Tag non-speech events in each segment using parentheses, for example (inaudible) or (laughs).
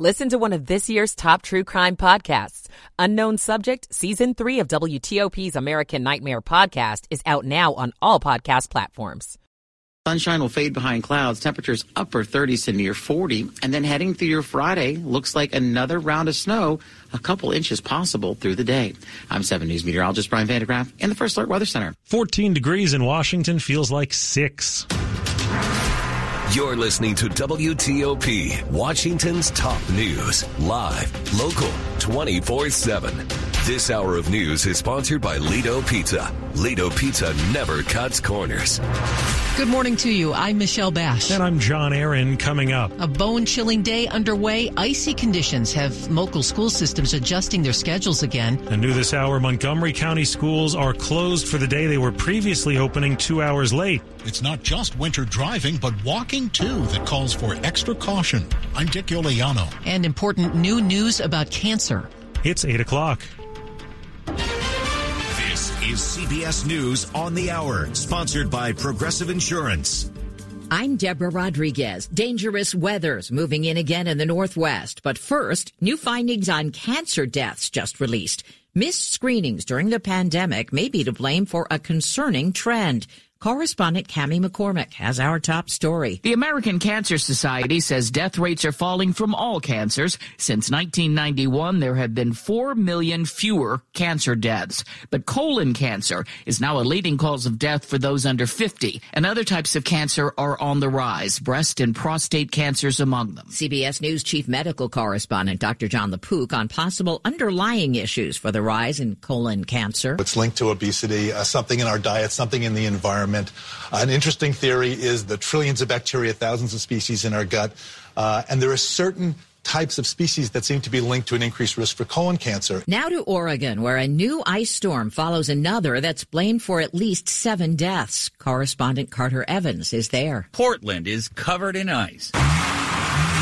Listen to one of this year's top true crime podcasts. Unknown Subject, Season 3 of WTOP's American Nightmare podcast is out now on all podcast platforms. Sunshine will fade behind clouds, temperatures upper 30s to near 40. And then heading through your Friday, looks like another round of snow, a couple inches possible through the day. I'm 7 News meteorologist Brian van de Graaff in the First Alert Weather Center. 14 degrees in Washington feels like 6. You're listening to WTOP, Washington's top news, live, local, 24 7. This hour of news is sponsored by Lido Pizza. Lido Pizza never cuts corners. Good morning to you. I'm Michelle Bash. And I'm John Aaron coming up. A bone chilling day underway. Icy conditions have local school systems adjusting their schedules again. And new this hour, Montgomery County schools are closed for the day they were previously opening two hours late. It's not just winter driving, but walking too that calls for extra caution. I'm Dick Uliano. And important new news about cancer. It's 8 o'clock. Is CBS News on the Hour, sponsored by Progressive Insurance. I'm Deborah Rodriguez. Dangerous weather's moving in again in the Northwest. But first, new findings on cancer deaths just released. Missed screenings during the pandemic may be to blame for a concerning trend. Correspondent Cami McCormick has our top story. The American Cancer Society says death rates are falling from all cancers. Since 1991, there have been 4 million fewer cancer deaths. But colon cancer is now a leading cause of death for those under 50. And other types of cancer are on the rise, breast and prostate cancers among them. CBS News chief medical correspondent Dr. Jon LaPook on possible underlying issues for the rise in colon cancer. It's linked to obesity, uh, something in our diet, something in the environment environment. Uh, an interesting theory is the trillions of bacteria, thousands of species in our gut, uh, and there are certain types of species that seem to be linked to an increased risk for colon cancer. Now to Oregon, where a new ice storm follows another that's blamed for at least seven deaths. Correspondent Carter Evans is there. Portland is covered in ice.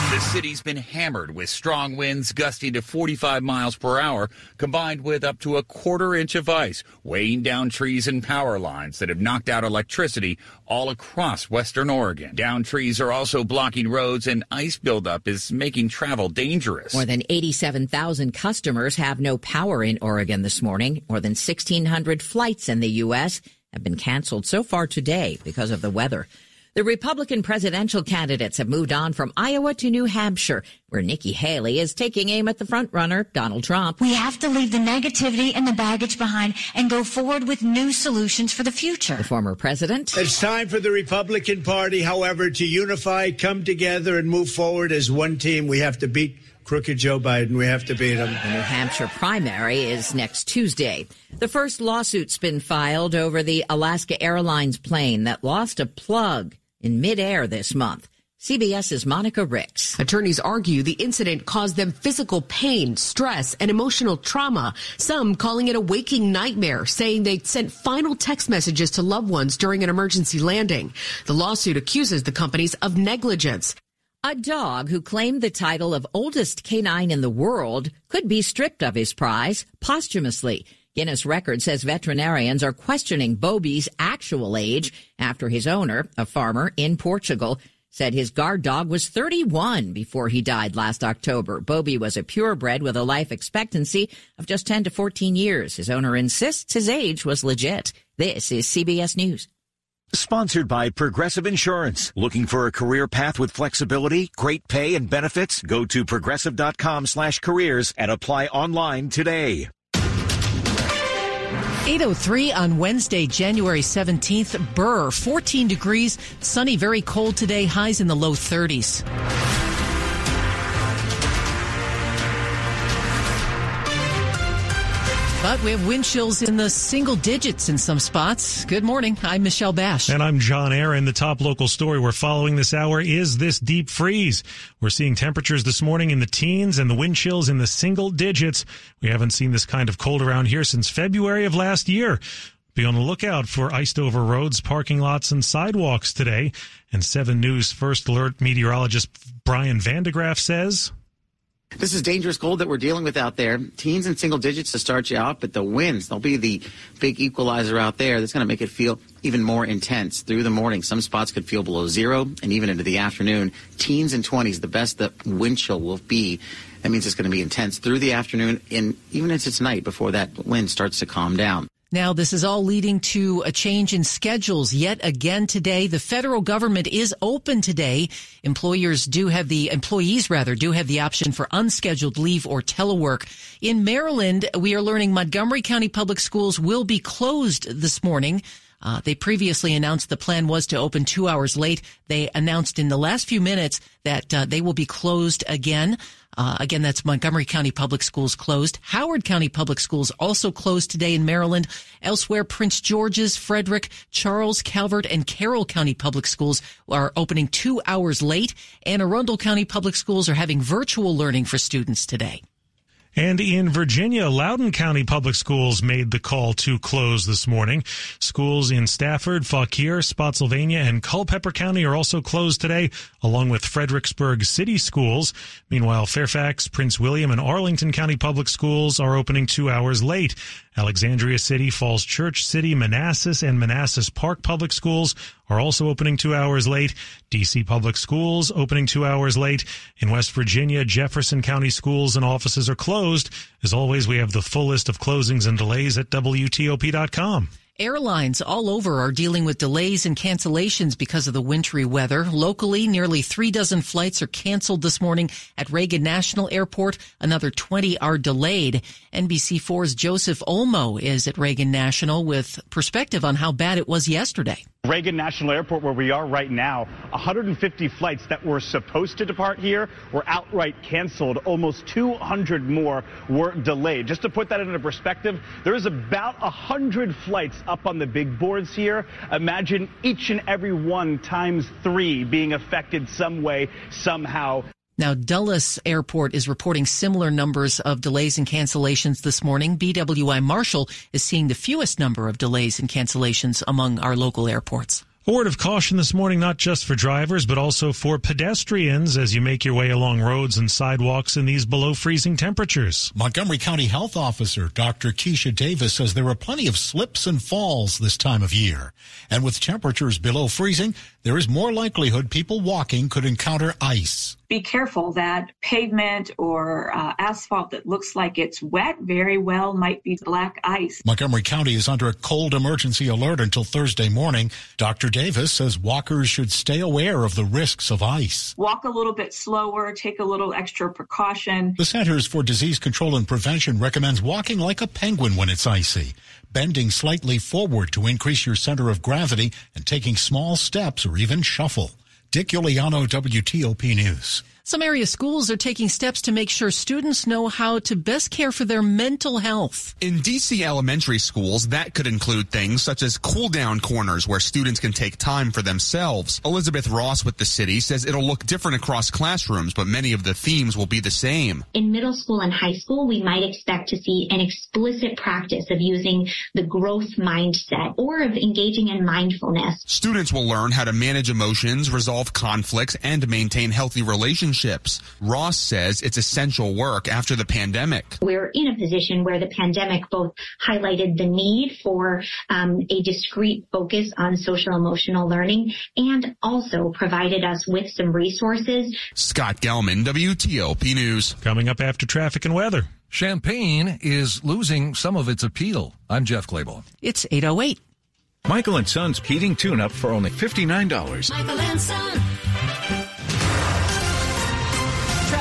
The city's been hammered with strong winds gusting to 45 miles per hour, combined with up to a quarter inch of ice, weighing down trees and power lines that have knocked out electricity all across western Oregon. Down trees are also blocking roads, and ice buildup is making travel dangerous. More than 87,000 customers have no power in Oregon this morning. More than 1,600 flights in the U.S. have been canceled so far today because of the weather. The Republican presidential candidates have moved on from Iowa to New Hampshire, where Nikki Haley is taking aim at the frontrunner, Donald Trump. We have to leave the negativity and the baggage behind and go forward with new solutions for the future. The former president. It's time for the Republican Party, however, to unify, come together, and move forward as one team. We have to beat crooked Joe Biden. We have to beat him. The New Hampshire primary is next Tuesday. The first lawsuit's been filed over the Alaska Airlines plane that lost a plug in midair this month. CBS's Monica Ricks. Attorneys argue the incident caused them physical pain, stress, and emotional trauma. Some calling it a waking nightmare, saying they sent final text messages to loved ones during an emergency landing. The lawsuit accuses the companies of negligence. A dog who claimed the title of oldest canine in the world could be stripped of his prize posthumously. Guinness Record says veterinarians are questioning Bobby's actual age after his owner, a farmer in Portugal, said his guard dog was 31 before he died last October. Bobby was a purebred with a life expectancy of just 10 to 14 years. His owner insists his age was legit. This is CBS News. Sponsored by Progressive Insurance. Looking for a career path with flexibility, great pay, and benefits? Go to progressive.com slash careers and apply online today. 803 on Wednesday, January 17th. Burr, 14 degrees, sunny, very cold today, highs in the low 30s. But we have wind chills in the single digits in some spots. Good morning. I'm Michelle Bash. And I'm John Aaron. The top local story we're following this hour is this deep freeze. We're seeing temperatures this morning in the teens and the wind chills in the single digits. We haven't seen this kind of cold around here since February of last year. Be on the lookout for iced over roads, parking lots, and sidewalks today. And 7 News First Alert meteorologist Brian van de Graaff says. This is dangerous cold that we're dealing with out there. Teens and single digits to start you out, but the winds, they'll be the big equalizer out there. That's going to make it feel even more intense through the morning. Some spots could feel below zero and even into the afternoon. Teens and 20s, the best the wind chill will be. That means it's going to be intense through the afternoon and even into tonight before that wind starts to calm down. Now, this is all leading to a change in schedules yet again today. The federal government is open today. Employers do have the, employees rather, do have the option for unscheduled leave or telework. In Maryland, we are learning Montgomery County Public Schools will be closed this morning. Uh, they previously announced the plan was to open two hours late. They announced in the last few minutes that uh, they will be closed again. Uh, again, that's Montgomery County Public Schools closed. Howard County Public Schools also closed today in Maryland. Elsewhere, Prince George's, Frederick, Charles, Calvert, and Carroll County Public Schools are opening two hours late. And Arundel County Public Schools are having virtual learning for students today. And in Virginia, Loudoun County Public Schools made the call to close this morning. Schools in Stafford, Fauquier, Spotsylvania, and Culpeper County are also closed today, along with Fredericksburg City Schools. Meanwhile, Fairfax, Prince William, and Arlington County Public Schools are opening two hours late. Alexandria City, Falls Church City, Manassas, and Manassas Park Public Schools are also opening two hours late. DC Public Schools opening two hours late. In West Virginia, Jefferson County schools and offices are closed. As always, we have the full list of closings and delays at WTOP.com. Airlines all over are dealing with delays and cancellations because of the wintry weather. Locally, nearly three dozen flights are canceled this morning at Reagan National Airport. Another 20 are delayed. NBC4's Joseph Olmo is at Reagan National with perspective on how bad it was yesterday. Reagan National Airport, where we are right now, 150 flights that were supposed to depart here were outright canceled. Almost 200 more were delayed. Just to put that into perspective, there is about 100 flights up on the big boards here. Imagine each and every one times three being affected some way, somehow. Now, Dulles Airport is reporting similar numbers of delays and cancellations this morning. BWI Marshall is seeing the fewest number of delays and cancellations among our local airports. A word of caution this morning, not just for drivers, but also for pedestrians as you make your way along roads and sidewalks in these below freezing temperatures. Montgomery County Health Officer Dr. Keisha Davis says there are plenty of slips and falls this time of year. And with temperatures below freezing, there is more likelihood people walking could encounter ice be careful that pavement or uh, asphalt that looks like it's wet very well might be black ice. Montgomery County is under a cold emergency alert until Thursday morning. Dr. Davis says walkers should stay aware of the risks of ice. Walk a little bit slower, take a little extra precaution. The Centers for Disease Control and Prevention recommends walking like a penguin when it's icy bending slightly forward to increase your center of gravity, and taking small steps or even shuffle. Dick Uliano, WTOP News. Some area schools are taking steps to make sure students know how to best care for their mental health. In DC elementary schools, that could include things such as cool down corners where students can take time for themselves. Elizabeth Ross with the city says it'll look different across classrooms, but many of the themes will be the same. In middle school and high school, we might expect to see an explicit practice of using the growth mindset or of engaging in mindfulness. Students will learn how to manage emotions, resolve conflicts, and maintain healthy relationships relationships. Ross says it's essential work after the pandemic. We're in a position where the pandemic both highlighted the need for um, a discrete focus on social emotional learning and also provided us with some resources. Scott Gelman, WTOP News. Coming up after traffic and weather. Champagne is losing some of its appeal. I'm Jeff Clabaugh. It's 808. Michael and Son's heating tune-up for only $59. Michael and Son.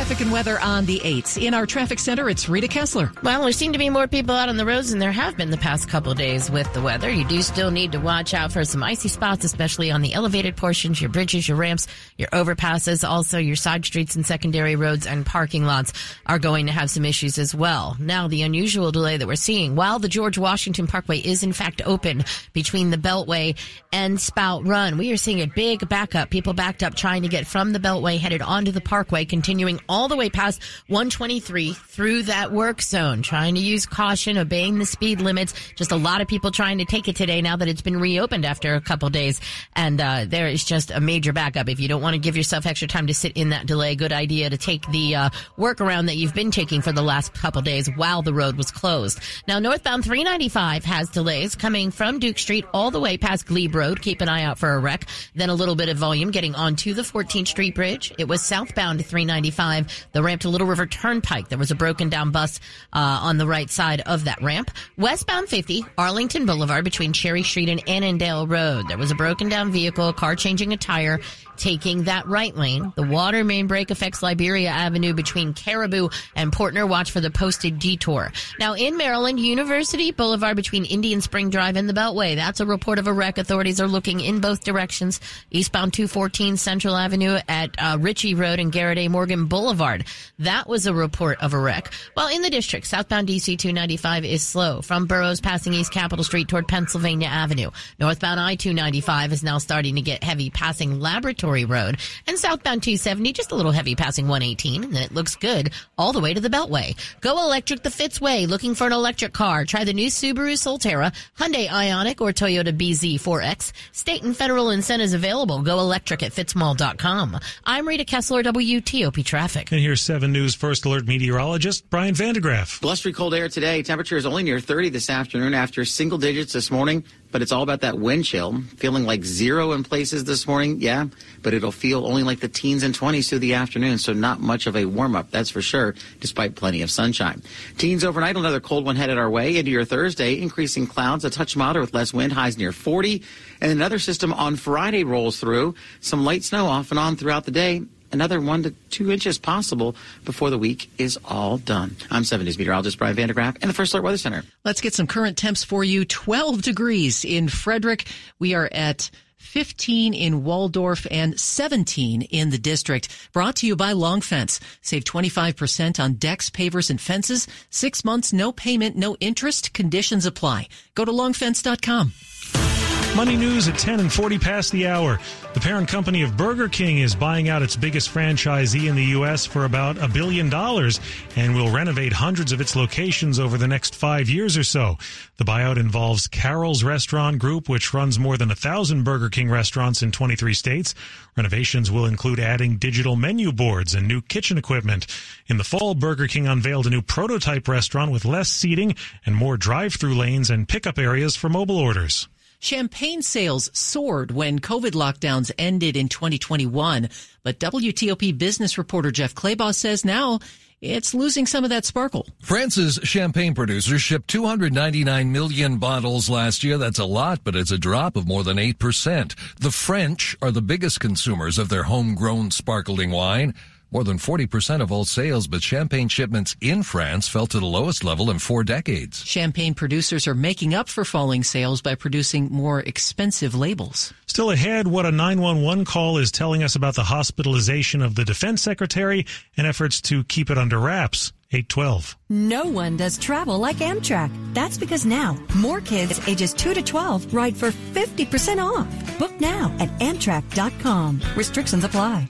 Traffic and weather on the 8th. In our traffic center, it's Rita Kessler. Well, there seem to be more people out on the roads than there have been the past couple days with the weather. You do still need to watch out for some icy spots, especially on the elevated portions, your bridges, your ramps, your overpasses. Also, your side streets and secondary roads and parking lots are going to have some issues as well. Now, the unusual delay that we're seeing, while the George Washington Parkway is in fact open between the Beltway and Spout Run, we are seeing a big backup. People backed up trying to get from the Beltway headed onto the Parkway, continuing all the way past 123 through that work zone, trying to use caution, obeying the speed limits. Just a lot of people trying to take it today now that it's been reopened after a couple days. And uh, there is just a major backup. If you don't want to give yourself extra time to sit in that delay, good idea to take the uh, workaround that you've been taking for the last couple days while the road was closed. Now, northbound 395 has delays coming from Duke Street all the way past Glebe Road. Keep an eye out for a wreck. Then a little bit of volume getting onto the 14th Street Bridge. It was southbound 395, the ramp to Little River Turnpike. There was a broken down bus uh, on the right side of that ramp. Westbound 50, Arlington Boulevard between Cherry Street and Annandale Road. There was a broken down vehicle, a car changing a tire taking that right lane. The water main break affects Liberia Avenue between Caribou and Portner. Watch for the posted detour. Now in Maryland, University Boulevard between Indian Spring Drive and the Beltway. That's a report of a wreck. Authorities are looking in both directions. Eastbound 214 Central Avenue at uh, Ritchie Road and Garrett A. Morgan Boulevard. That was a report of a wreck. While in the district, southbound DC 295 is slow from Burroughs passing East Capitol Street toward Pennsylvania Avenue. Northbound I 295 is now starting to get heavy passing Laboratory Road and southbound 270 just a little heavy passing 118 and it looks good all the way to the Beltway. Go electric the Fitzway. Looking for an electric car? Try the new Subaru Solterra, Hyundai Ioniq, or Toyota BZ4X. State and federal incentives available. Go electric at fitzmall.com. I'm Rita Kessler, WTOP Traffic. And here's 7 News First Alert meteorologist Brian van de Graaff. Blustery cold air today. Temperature is only near 30 this afternoon after single digits this morning, but it's all about that wind chill. Feeling like zero in places this morning, yeah, but it'll feel only like the teens and 20s through the afternoon, so not much of a warm up, that's for sure, despite plenty of sunshine. Teens overnight, another cold one headed our way into your Thursday, increasing clouds, a touch milder with less wind, highs near 40, and another system on Friday rolls through. Some light snow off and on throughout the day, another one to two inches possible before the week is all done. I'm 7 News meteorologist Brian van de Graaff in the First Alert Weather Center. Let's get some current temps for you. 12 degrees in Frederick. We are at 15 in Waldorf and 17 in the district. Brought to you by Long Fence. Save 25% on decks, pavers, and fences. Six months, no payment, no interest. Conditions apply. Go to longfence.com. Money news at 10 and 40 past the hour. The parent company of Burger King is buying out its biggest franchisee in the U.S. for about a billion dollars and will renovate hundreds of its locations over the next five years or so. The buyout involves Carroll's Restaurant Group, which runs more than a thousand Burger King restaurants in 23 states. Renovations will include adding digital menu boards and new kitchen equipment. In the fall, Burger King unveiled a new prototype restaurant with less seating and more drive-through lanes and pickup areas for mobile orders. Champagne sales soared when COVID lockdowns ended in 2021, but WTOP business reporter Jeff Clabaugh says now it's losing some of that sparkle. France's champagne producers shipped 299 million bottles last year. That's a lot, but it's a drop of more than 8%. The French are the biggest consumers of their homegrown sparkling wine. More than 40% of all sales, but champagne shipments in France fell to the lowest level in four decades. Champagne producers are making up for falling sales by producing more expensive labels. Still ahead, what a 911 call is telling us about the hospitalization of the defense secretary and efforts to keep it under wraps. 812. No one does travel like Amtrak. That's because now more kids ages 2 to 12 ride for 50% off. Book now at Amtrak.com. Restrictions apply.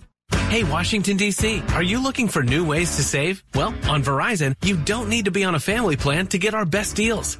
Hey, Washington, D.C., are you looking for new ways to save? Well, on Verizon, you don't need to be on a family plan to get our best deals.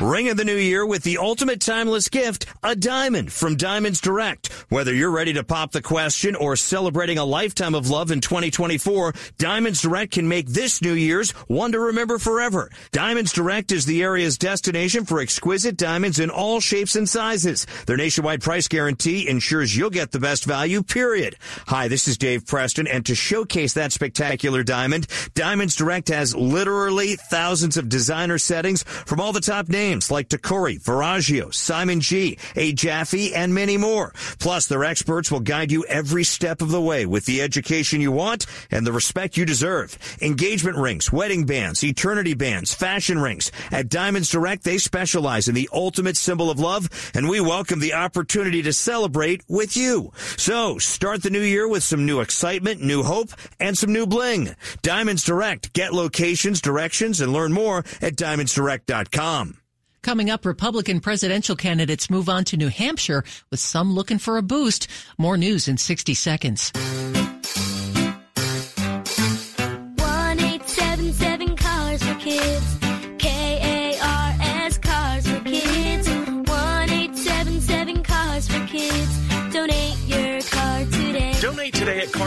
Ring of the new year with the ultimate timeless gift, a diamond from Diamonds Direct. Whether you're ready to pop the question or celebrating a lifetime of love in 2024, Diamonds Direct can make this New Year's one to remember forever. Diamonds Direct is the area's destination for exquisite diamonds in all shapes and sizes. Their nationwide price guarantee ensures you'll get the best value, period. Hi, this is Dave Preston, and to showcase that spectacular diamond, Diamonds Direct has literally thousands of designer settings from all the top names names like Tacori, Verragio, Simon G, A. Jaffe, and many more. Plus, their experts will guide you every step of the way with the education you want and the respect you deserve. Engagement rings, wedding bands, eternity bands, fashion rings. At Diamonds Direct, they specialize in the ultimate symbol of love, and we welcome the opportunity to celebrate with you. So, start the new year with some new excitement, new hope, and some new bling. Diamonds Direct. Get locations, directions, and learn more at diamondsdirect.com. Coming up, Republican presidential candidates move on to New Hampshire with some looking for a boost. More news in 60 seconds.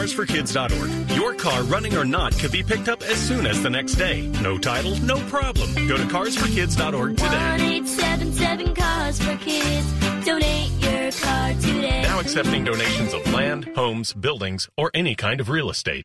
carsforkids.org. Your car, running or not, could be picked up as soon as the next day. No title, no problem. Go to carsforkids.org today. 1877 Cars for Kids. Donate your car today. Now accepting donations of land, homes, buildings, or any kind of real estate.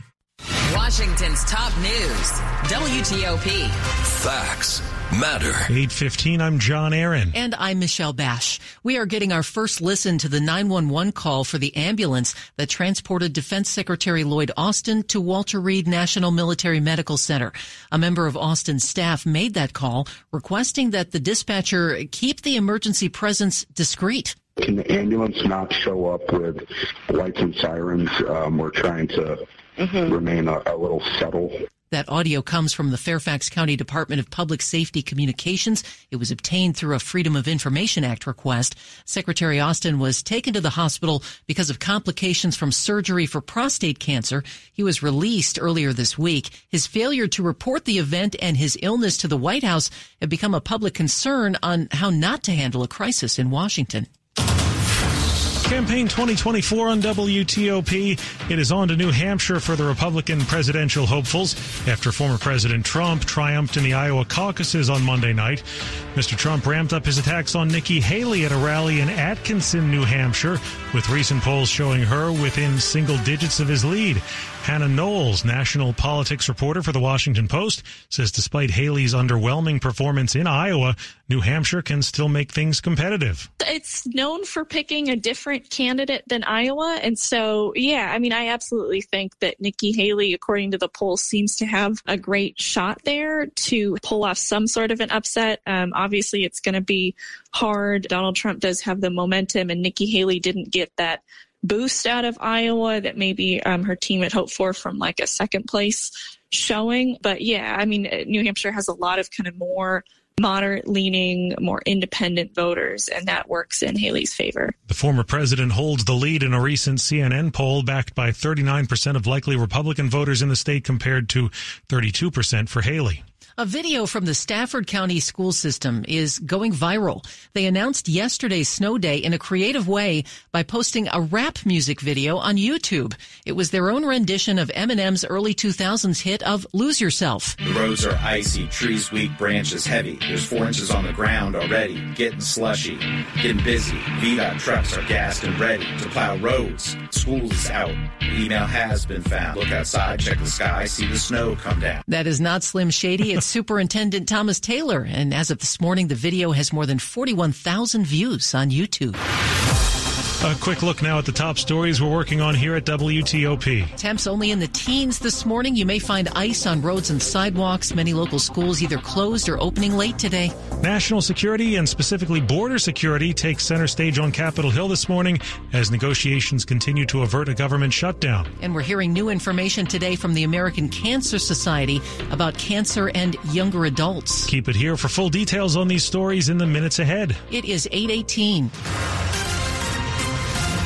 Washington's top news. WTOP. Facts matter. 815, I'm John Aaron. And I'm Michelle Bash. We are getting our first listen to the 911 call for the ambulance that transported Defense Secretary Lloyd Austin to Walter Reed National Military Medical Center. A member of Austin's staff made that call requesting that the dispatcher keep the emergency presence discreet. Can the ambulance not show up with lights and sirens? Um, we're trying to mm-hmm. remain a, a little subtle. That audio comes from the Fairfax County Department of Public Safety Communications. It was obtained through a Freedom of Information Act request. Secretary Austin was taken to the hospital because of complications from surgery for prostate cancer. He was released earlier this week. His failure to report the event and his illness to the White House have become a public concern on how not to handle a crisis in Washington. Campaign 2024 on WTOP. It is on to New Hampshire for the Republican presidential hopefuls after former President Trump triumphed in the Iowa caucuses on Monday night. Mr. Trump ramped up his attacks on Nikki Haley at a rally in Atkinson, New Hampshire, with recent polls showing her within single digits of his lead. Hannah Knowles, national politics reporter for the Washington Post, says despite Haley's underwhelming performance in Iowa, New Hampshire can still make things competitive. It's known for picking a different candidate than Iowa. And so, yeah, I mean, I absolutely think that Nikki Haley, according to the polls, seems to have a great shot there to pull off some sort of an upset. Um, obviously, it's going to be hard. Donald Trump does have the momentum, and Nikki Haley didn't get that boost out of Iowa that maybe um, her team had hoped for from like a second place showing. But yeah, I mean, New Hampshire has a lot of kind of more moderate leaning, more independent voters, and that works in Haley's favor. The former president holds the lead in a recent CNN poll backed by 39% of likely Republican voters in the state compared to 32% for Haley. A video from the Stafford County school system is going viral. They announced yesterday's snow day in a creative way by posting a rap music video on YouTube. It was their own rendition of Eminem's early 2000s hit of Lose Yourself. The roads are icy, trees weak, branches heavy. There's four inches on the ground already, getting slushy, getting busy. VDOT trucks are gassed and ready to plow roads. School is out. The email has been found. Look outside, check the sky, see the snow come down. That is not Slim Shady. Superintendent Thomas Taylor. And as of this morning, the video has more than 41,000 views on YouTube. A quick look now at the top stories we're working on here at WTOP. Temps only in the teens this morning. You may find ice on roads and sidewalks. Many local schools either closed or opening late today. National security and specifically border security takes center stage on Capitol Hill this morning as negotiations continue to avert a government shutdown. And we're hearing new information today from the American Cancer Society about cancer and younger adults. Keep it here for full details on these stories in the minutes ahead. It is 818.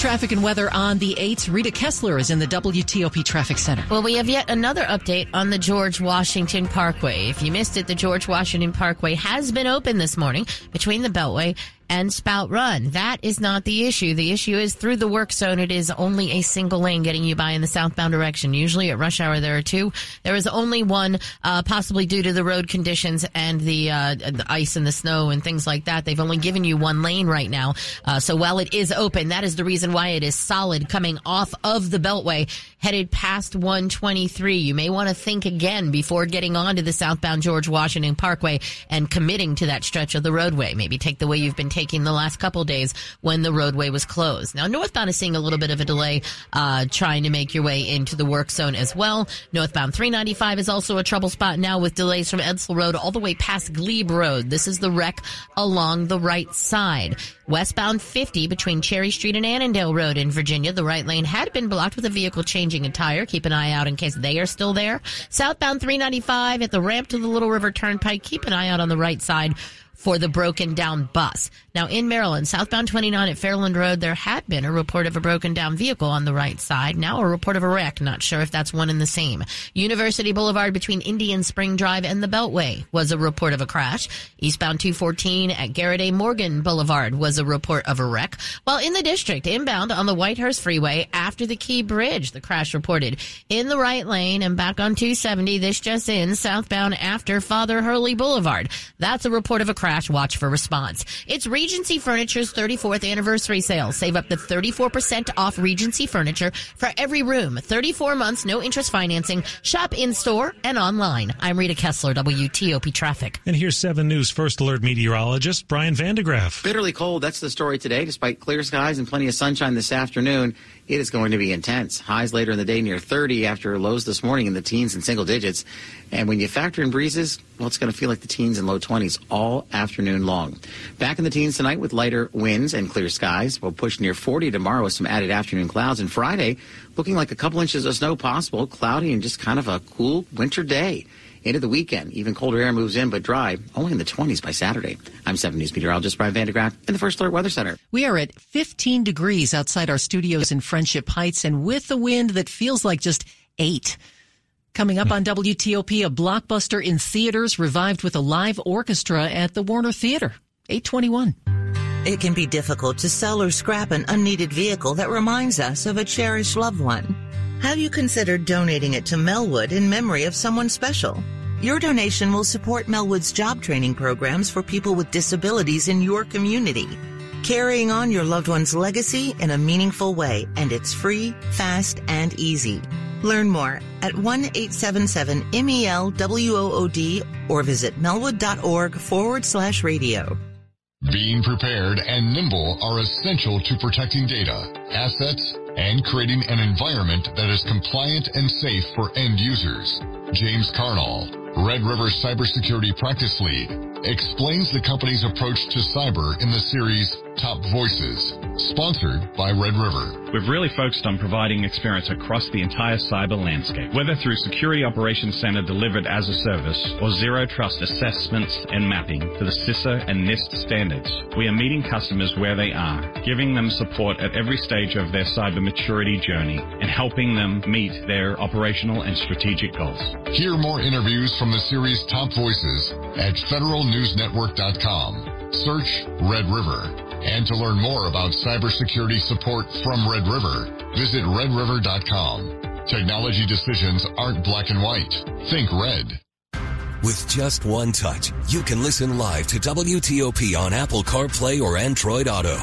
Traffic and weather on the 8th. Rita Kessler is in the WTOP Traffic Center. Well, we have yet another update on the George Washington Parkway. If you missed it, the George Washington Parkway has been open this morning between the Beltway and Spout Run. That is not the issue. The issue is through the work zone, it is only a single lane getting you by in the southbound direction. Usually at rush hour there are two. There is only one, uh, possibly due to the road conditions and the, uh, the ice and the snow and things like that. They've only given you one lane right now. Uh, so while it is open, that is the reason why it is solid coming off of the Beltway headed past 123. You may want to think again before getting onto the southbound George Washington Parkway and committing to that stretch of the roadway. Maybe take the way you've been taking the last couple days when the roadway was closed. Now, northbound is seeing a little bit of a delay, uh, trying to make your way into the work zone as well. Northbound 395 is also a trouble spot now with delays from Edsel Road all the way past Glebe Road. This is the wreck along the right side. Westbound 50 between Cherry Street and Annandale Road in Virginia. The right lane had been blocked with a vehicle changing a tire. Keep an eye out in case they are still there. Southbound 395 at the ramp to the Little River Turnpike. Keep an eye out on the right side for the broken down bus. Now in Maryland, southbound 29 at Fairland Road, there had been a report of a broken down vehicle on the right side. Now a report of a wreck. Not sure if that's one and the same. University Boulevard between Indian Spring Drive and the Beltway was a report of a crash. Eastbound 214 at Garrett A. Morgan Boulevard was a report of a wreck. While in the district, inbound on the Whitehurst Freeway after the Key Bridge, the crash reported in the right lane and back on 270. This just in southbound after Father Hurley Boulevard. That's a report of a crash. Watch for response. It's Regency Furniture's 34th anniversary sale. Save up to 34% off Regency Furniture for every room. 34 months, no interest financing. Shop in store and online. I'm Rita Kessler, WTOP Traffic. And here's 7 News First Alert meteorologist Brian van de Graaff. Bitterly cold. That's the story today. Despite clear skies and plenty of sunshine this afternoon, it is going to be intense. Highs later in the day near 30 after lows this morning in the teens and single digits. And when you factor in breezes, well, it's going to feel like the teens and low 20s all afternoon long. Back in the teens tonight with lighter winds and clear skies. We'll push near 40 tomorrow with some added afternoon clouds. And Friday, looking like a couple inches of snow possible, cloudy and just kind of a cool winter day. Into the weekend, even colder air moves in, but dry, only in the 20s by Saturday. I'm 7 News meteorologist Brian van de Graaff in the First Alert Weather Center. We are at 15 degrees outside our studios in Friendship Heights and with a wind that feels like just eight. Coming up on WTOP, a blockbuster in theaters revived with a live orchestra at the Warner Theater. 821. It can be difficult to sell or scrap an unneeded vehicle that reminds us of a cherished loved one. Have you considered donating it to Melwood in memory of someone special? Your donation will support Melwood's job training programs for people with disabilities in your community. Carrying on your loved one's legacy in a meaningful way, and it's free, fast, and easy. Learn more at 1-877-MEL-WOOD or visit melwood.org forward slash radio. Being prepared and nimble are essential to protecting data, assets, and creating an environment that is compliant and safe for end users. James Carnall, Red River Cybersecurity Practice Lead, explains the company's approach to cyber in the series Top Voices Sponsored by Red River. We've really focused on providing experience across the entire cyber landscape, whether through Security Operations Center delivered as a service or zero trust assessments and mapping to the CISA and NIST standards. We are meeting customers where they are, giving them support at every stage of their cyber maturity journey, and helping them meet their operational and strategic goals. Hear more interviews from the series Top Voices at federalnewsnetwork.com. Search Red River. And to learn more about cybersecurity support from Red River, visit redriver.com. Technology decisions aren't black and white. Think red. With just one touch, you can listen live to WTOP on Apple CarPlay or Android Auto.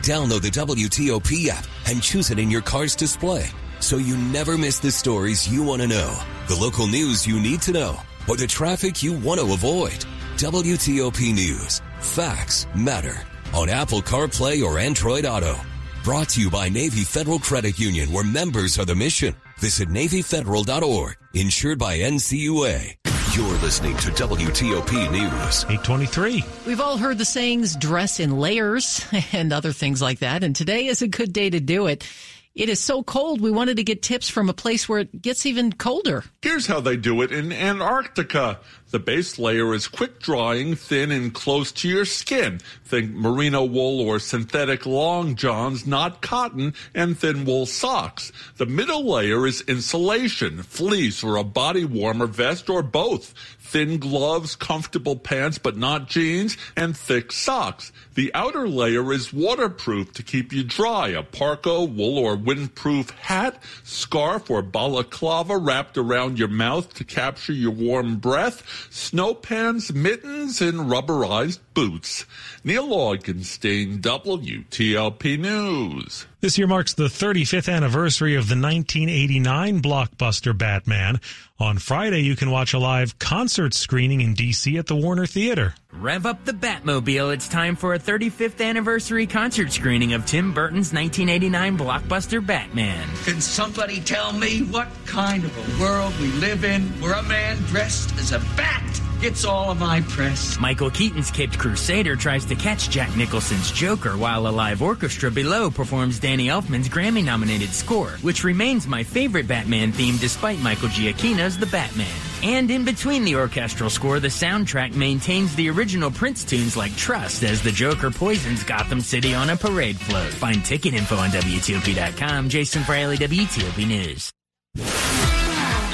Download the WTOP app and choose it in your car's display so you never miss the stories you want to know, the local news you need to know, or the traffic you want to avoid. WTOP News. Facts matter on Apple CarPlay or Android Auto. Brought to you by Navy Federal Credit Union, where members are the mission. Visit NavyFederal.org, insured by NCUA. You're listening to WTOP News. 823. We've all heard the sayings dress in layers (laughs) and other things like that, and today is a good day to do it. It is so cold, we wanted to get tips from a place where it gets even colder. Here's how they do it in Antarctica. The base layer is quick drying, thin, and close to your skin. Think merino wool or synthetic long johns, not cotton, and thin wool socks. The middle layer is insulation, fleece, or a body warmer vest, or both. Thin gloves, comfortable pants, but not jeans, and thick socks. The outer layer is waterproof to keep you dry. A parka, wool, or windproof hat, scarf, or balaclava wrapped around your mouth to capture your warm breath, snow pants, mittens, and rubberized boots. Neil Augenstein, WTOP News. This year marks the 35th anniversary of the 1989 blockbuster Batman. On Friday, you can watch a live concert screening in D.C. at the Warner Theater. Rev up the Batmobile. It's time for a 35th anniversary concert screening of Tim Burton's 1989 blockbuster Batman. Can somebody tell me what kind of a world we live in where a man dressed as a bat gets all of my press? Michael Keaton's Caped Crusader tries to catch Jack Nicholson's Joker while a live orchestra below performs Danny Elfman's Grammy nominated score, which remains my favorite Batman theme despite Michael Giacchino's The Batman. And in between the orchestral score, the soundtrack maintains the original Prince tunes like Trust as the Joker poisons Gotham City on a parade float. Find ticket info on WTOP.com. Jason Fraley, WTOP News.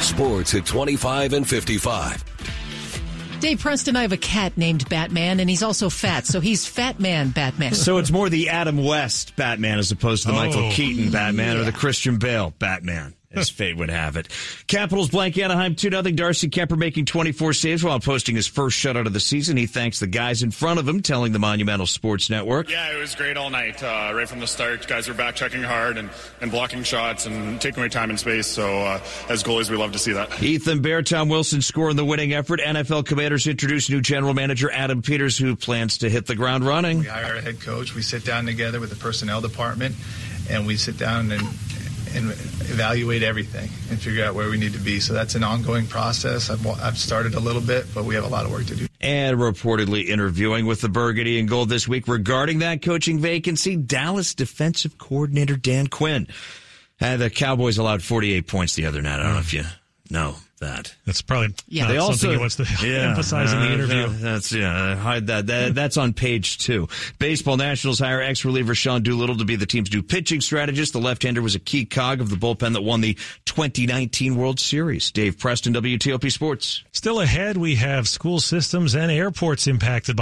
Sports at 25 and 55. Dave Preston, I have a cat named Batman, and he's also fat, so he's Fat Man Batman. So it's more the Adam West Batman as opposed to the Oh. Michael Keaton Batman or the Christian Bale Batman. As fate would have it. Capitals blank Anaheim 2 0. Darcy Kuemper making 24 saves while posting his first shutout of the season. He thanks the guys in front of him, telling the Monumental Sports Network. Yeah, it was great all night. Uh, right from the start, guys were back checking hard and, and blocking shots and taking away time and space. So uh, as goalies, we love to see that. Ethan Bear, Tom Wilson scoring the winning effort. NFL Commanders introduce new general manager Adam Peters, who plans to hit the ground running. We hire a head coach. We sit down together with the personnel department, and we sit down and and evaluate everything and figure out where we need to be. So that's an ongoing process. I've, I've started a little bit, but we have a lot of work to do. And reportedly interviewing with the Burgundy and Gold this week regarding that coaching vacancy, Dallas defensive coordinator Dan Quinn. Uh, the Cowboys allowed 48 points the other night. I don't know if you know that. That's probably Yeah. not They also something he wants to (laughs) Yeah, emphasize in the uh, interview. That's yeah, hide that. that. That's on page two. Baseball Nationals hire ex reliever Sean Doolittle to be the team's new pitching strategist. The left-hander was a key cog of the bullpen that won the 2019 World Series. Dave Preston, WTOP Sports. Still ahead, we have school systems and airports impacted by